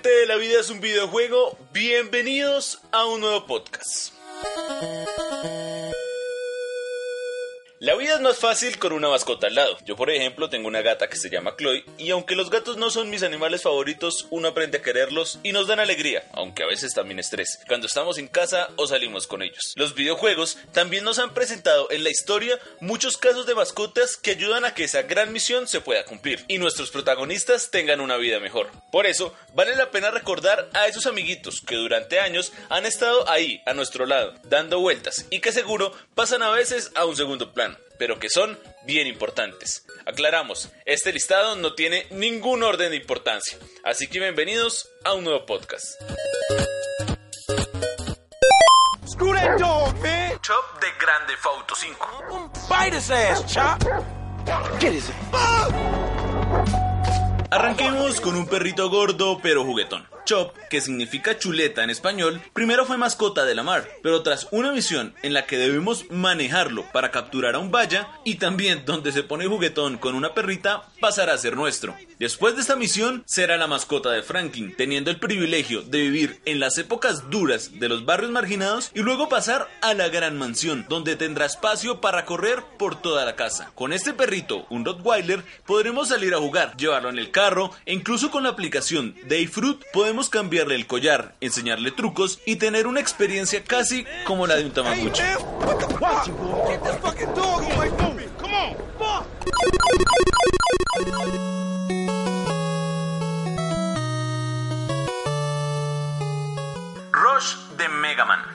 de La Vida es un videojuego, bienvenidos a un nuevo podcast. La vida es más fácil con una mascota al lado. Yo, por ejemplo, tengo una gata que se llama Chloe y aunque los gatos no son mis animales favoritos, uno aprende a quererlos y nos dan alegría, aunque a veces también estrés, cuando estamos en casa o salimos con ellos. Los videojuegos también nos han presentado en la historia muchos casos de mascotas que ayudan a que esa gran misión se pueda cumplir y nuestros protagonistas tengan una vida mejor. Por eso, vale la pena recordar a esos amiguitos que durante años han estado ahí, a nuestro lado, dando vueltas y que seguro pasan a veces a un segundo plano pero que son bien importantes. Aclaramos, este listado no tiene ningún orden de importancia, así que bienvenidos a un nuevo podcast. Chop de Grande Auto 5. Arranquemos con un perrito gordo pero juguetón. Chop, que significa chuleta en español, primero fue mascota de la mar, pero tras una misión en la que debemos manejarlo para capturar a un vaya y también donde se pone juguetón con una perrita, pasará a ser nuestro. Después de esta misión, será la mascota de Franklin, teniendo el privilegio de vivir en las épocas duras de los barrios marginados y luego pasar a la gran mansión, donde tendrá espacio para correr por toda la casa. Con este perrito, un Rottweiler, podremos salir a jugar, llevarlo en el carro e incluso con la aplicación Dayfruit podemos podemos cambiarle el collar, enseñarle trucos y tener una experiencia casi como la de un Tamagotchi. Rush de Mega Man.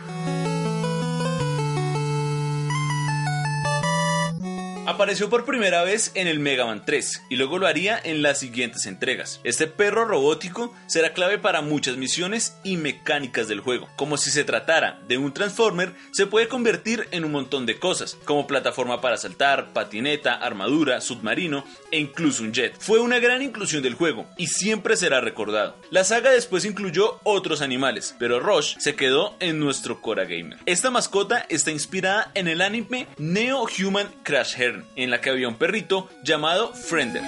Apareció por primera vez en el Mega Man 3 y luego lo haría en las siguientes entregas. Este perro robótico será clave para muchas misiones y mecánicas del juego. Como si se tratara de un Transformer, se puede convertir en un montón de cosas, como plataforma para saltar, patineta, armadura, submarino e incluso un jet. Fue una gran inclusión del juego y siempre será recordado. La saga después incluyó otros animales, pero Rush se quedó en nuestro Cora Gamer. Esta mascota está inspirada en el anime Neo Human Crash Heart en la que había un perrito llamado Friender.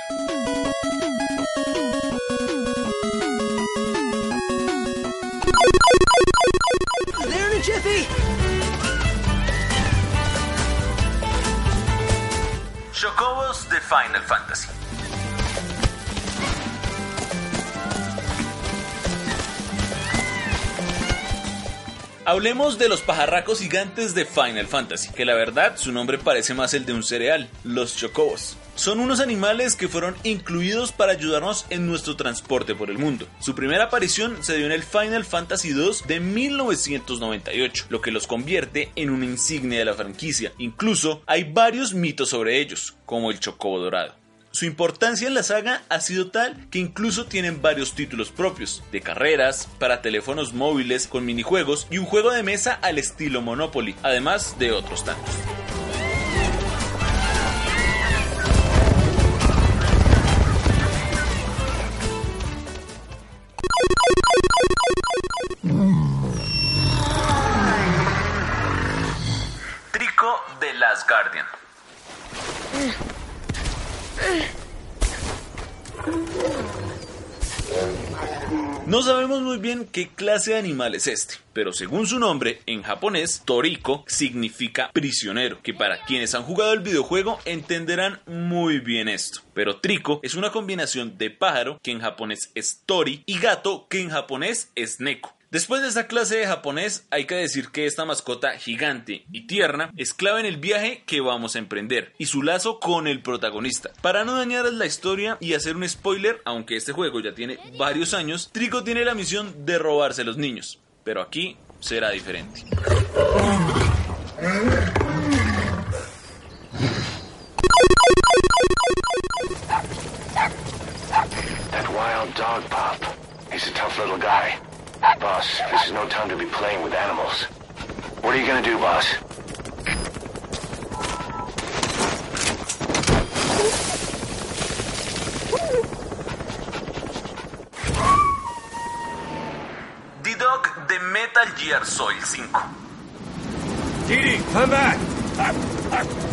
Chocobos de Final Fantasy. Hablemos de los pajarracos gigantes de Final Fantasy, que la verdad su nombre parece más el de un cereal, los chocobos. Son unos animales que fueron incluidos para ayudarnos en nuestro transporte por el mundo. Su primera aparición se dio en el Final Fantasy II de 1998, lo que los convierte en una insignia de la franquicia. Incluso hay varios mitos sobre ellos, como el chocobo dorado. Su importancia en la saga ha sido tal que incluso tienen varios títulos propios, de carreras, para teléfonos móviles con minijuegos y un juego de mesa al estilo Monopoly, además de otros tantos. Trico de Last Guardian. No sabemos muy bien qué clase de animal es este, pero según su nombre, en japonés, Toriko significa prisionero, que para quienes han jugado el videojuego entenderán muy bien esto. Pero Trico es una combinación de pájaro, que en japonés es Tori, y gato, que en japonés es Neko. Después de esta clase de japonés, hay que decir que esta mascota gigante y tierna es clave en el viaje que vamos a emprender y su lazo con el protagonista. Para no dañar la historia y hacer un spoiler, aunque este juego ya tiene varios años, Trico tiene la misión de robarse a los niños, pero aquí será diferente. That wild dog pop. He's a tough little guy. Boss, this is no time to be playing with animals. What are you gonna do, boss? D-Dog de Metal Gear Solid 5. Didi, come back!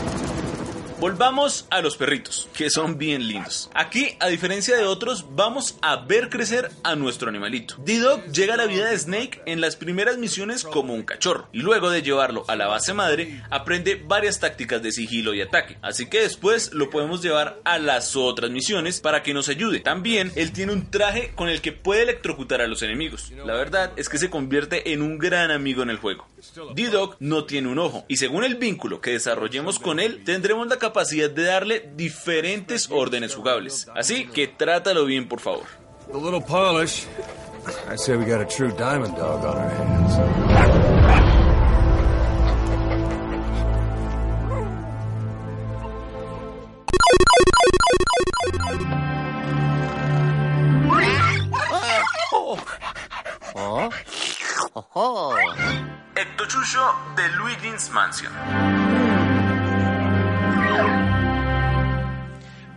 Volvamos a los perritos, que son bien lindos. Aquí, a diferencia de otros, vamos a ver crecer a nuestro animalito. D-Dog llega a la vida de Snake en las primeras misiones como un cachorro, y luego de llevarlo a la base madre, aprende varias tácticas de sigilo y ataque. Así que después lo podemos llevar a las otras misiones para que nos ayude. También él tiene un traje con el que puede electrocutar a los enemigos. La verdad es que se convierte en un gran amigo en el juego. D-Dog no tiene un ojo, y según el vínculo que desarrollemos con él, tendremos la de darle diferentes órdenes jugables. Así que trátalo bien, por favor. A little polish. I say we got a true diamond dog on our hands. Ectochusho de Luigi's Mansion.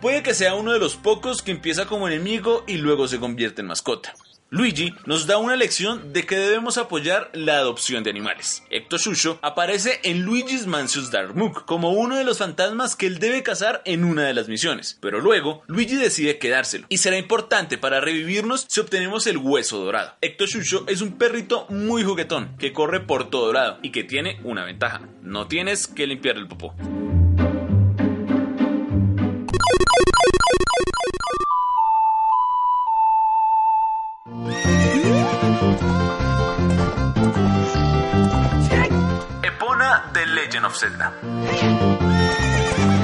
Puede que sea uno de los pocos que empieza como enemigo y luego se convierte en mascota. Luigi nos da una lección de que debemos apoyar la adopción de animales. Ectoshusho aparece en Luigi's Mansion's Dark Mook como uno de los fantasmas que él debe cazar en una de las misiones, pero luego Luigi decide quedárselo y será importante para revivirnos si obtenemos el hueso dorado. Ectoshusho es un perrito muy juguetón que corre por todo lado y que tiene una ventaja, no tienes que limpiar el popó. De Legend of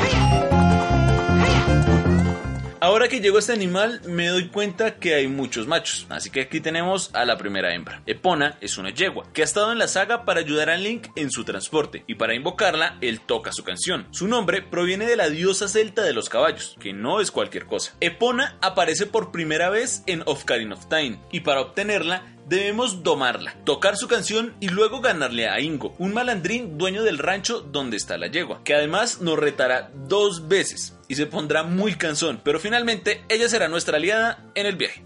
Zelda. Que llegó este animal me doy cuenta que hay muchos machos, así que aquí tenemos a la primera hembra. Epona es una yegua que ha estado en la saga para ayudar a Link en su transporte y para invocarla él toca su canción. Su nombre proviene de la diosa celta de los caballos, que no es cualquier cosa. Epona aparece por primera vez en Ocarina of Time y para obtenerla debemos domarla, tocar su canción y luego ganarle a Ingo, un malandrín dueño del rancho donde está la yegua, que además nos retará dos veces y se pondrá muy cansón, pero finalmente ella será nuestra aliada en el viaje.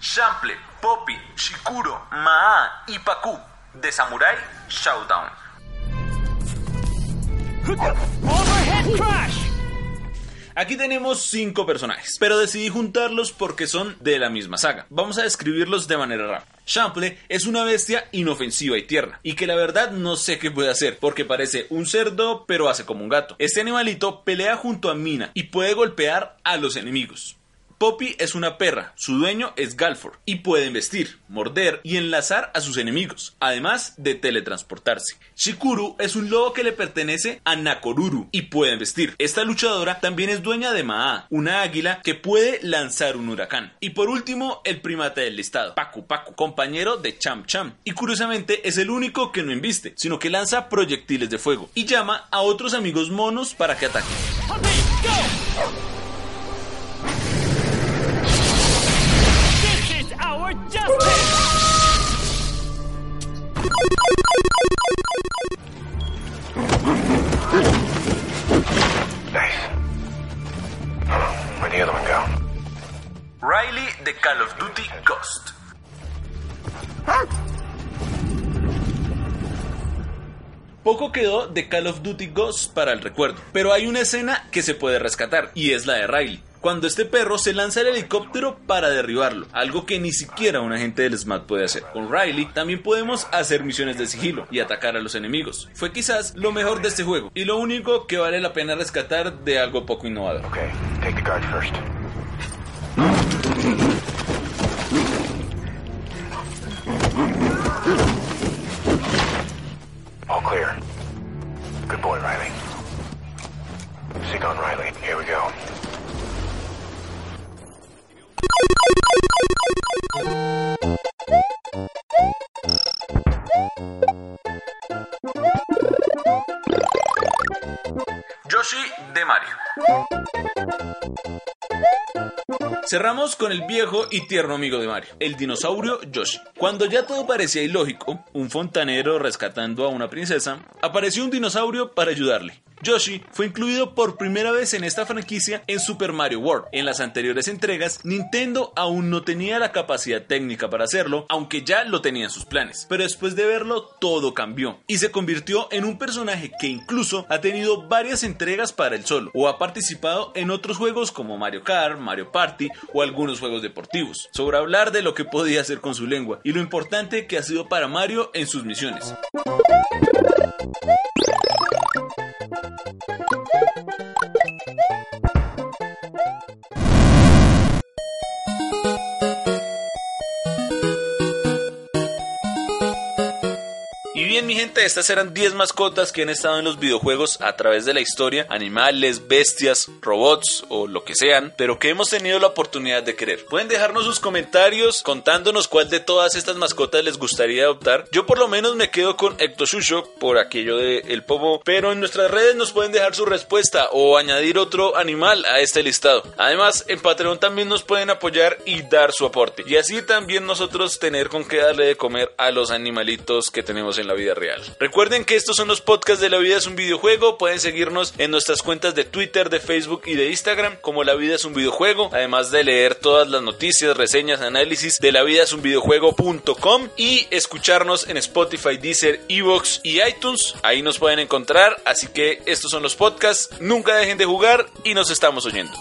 Shample, Poppy, Shikuro, Maa y Paku de Samurai Showdown. Aquí tenemos cinco personajes, pero decidí juntarlos porque son de la misma saga. Vamos a describirlos de manera rápida. Shample es una bestia inofensiva y tierna, y que la verdad no sé qué puede hacer, porque parece un cerdo, pero hace como un gato. Este animalito pelea junto a Mina y puede golpear a los enemigos. Poppy es una perra, su dueño es Galford y puede investir, morder y enlazar a sus enemigos, además de teletransportarse. Shikuru es un lobo que le pertenece a Nakoruru y puede investir. Esta luchadora también es dueña de Maa, una águila que puede lanzar un huracán. Y por último, el primate del listado, Paku Paku, compañero de Cham Cham. Y curiosamente es el único que no inviste, sino que lanza proyectiles de fuego y llama a otros amigos monos para que ataquen. Riley de Call of Duty Ghost. Poco quedó de Call of Duty Ghost para el recuerdo, pero hay una escena que se puede rescatar y es la de Riley. Cuando este perro se lanza al helicóptero para derribarlo, algo que ni siquiera un agente del SMAT puede hacer. Con Riley también podemos hacer misiones de sigilo y atacar a los enemigos. Fue quizás lo mejor de este juego y lo único que vale la pena rescatar de algo poco innovador. Okay, take the guard first. All clear. Good boy, Riley. Riley. Here we go. Cerramos con el viejo y tierno amigo de Mario, el dinosaurio Yoshi. Cuando ya todo parecía ilógico, un fontanero rescatando a una princesa, apareció un dinosaurio para ayudarle. Yoshi fue incluido por primera vez en esta franquicia en Super Mario World. En las anteriores entregas, Nintendo aún no tenía la capacidad técnica para hacerlo, aunque ya lo tenía en sus planes. Pero después de verlo, todo cambió y se convirtió en un personaje que incluso ha tenido varias entregas para el solo o ha participado en otros juegos como Mario Kart, Mario Party o algunos juegos deportivos. Sobre hablar de lo que podía hacer con su lengua y lo importante que ha sido para Mario en sus misiones. Thank you. Bien, mi gente, estas eran 10 mascotas que han estado en los videojuegos a través de la historia, animales, bestias, robots o lo que sean, pero que hemos tenido la oportunidad de querer. Pueden dejarnos sus comentarios contándonos cuál de todas estas mascotas les gustaría adoptar. Yo por lo menos me quedo con Ectoshusho por aquello de el pomo, pero en nuestras redes nos pueden dejar su respuesta o añadir otro animal a este listado. Además, en Patreon también nos pueden apoyar y dar su aporte. Y así también nosotros tener con qué darle de comer a los animalitos que tenemos en la real. Recuerden que estos son los podcasts de La Vida es un videojuego. Pueden seguirnos en nuestras cuentas de Twitter, de Facebook y de Instagram como La Vida es un videojuego. Además de leer todas las noticias, reseñas, análisis de la vida es un videojuego.com y escucharnos en Spotify, Deezer, Evox y iTunes. Ahí nos pueden encontrar. Así que estos son los podcasts. Nunca dejen de jugar y nos estamos oyendo.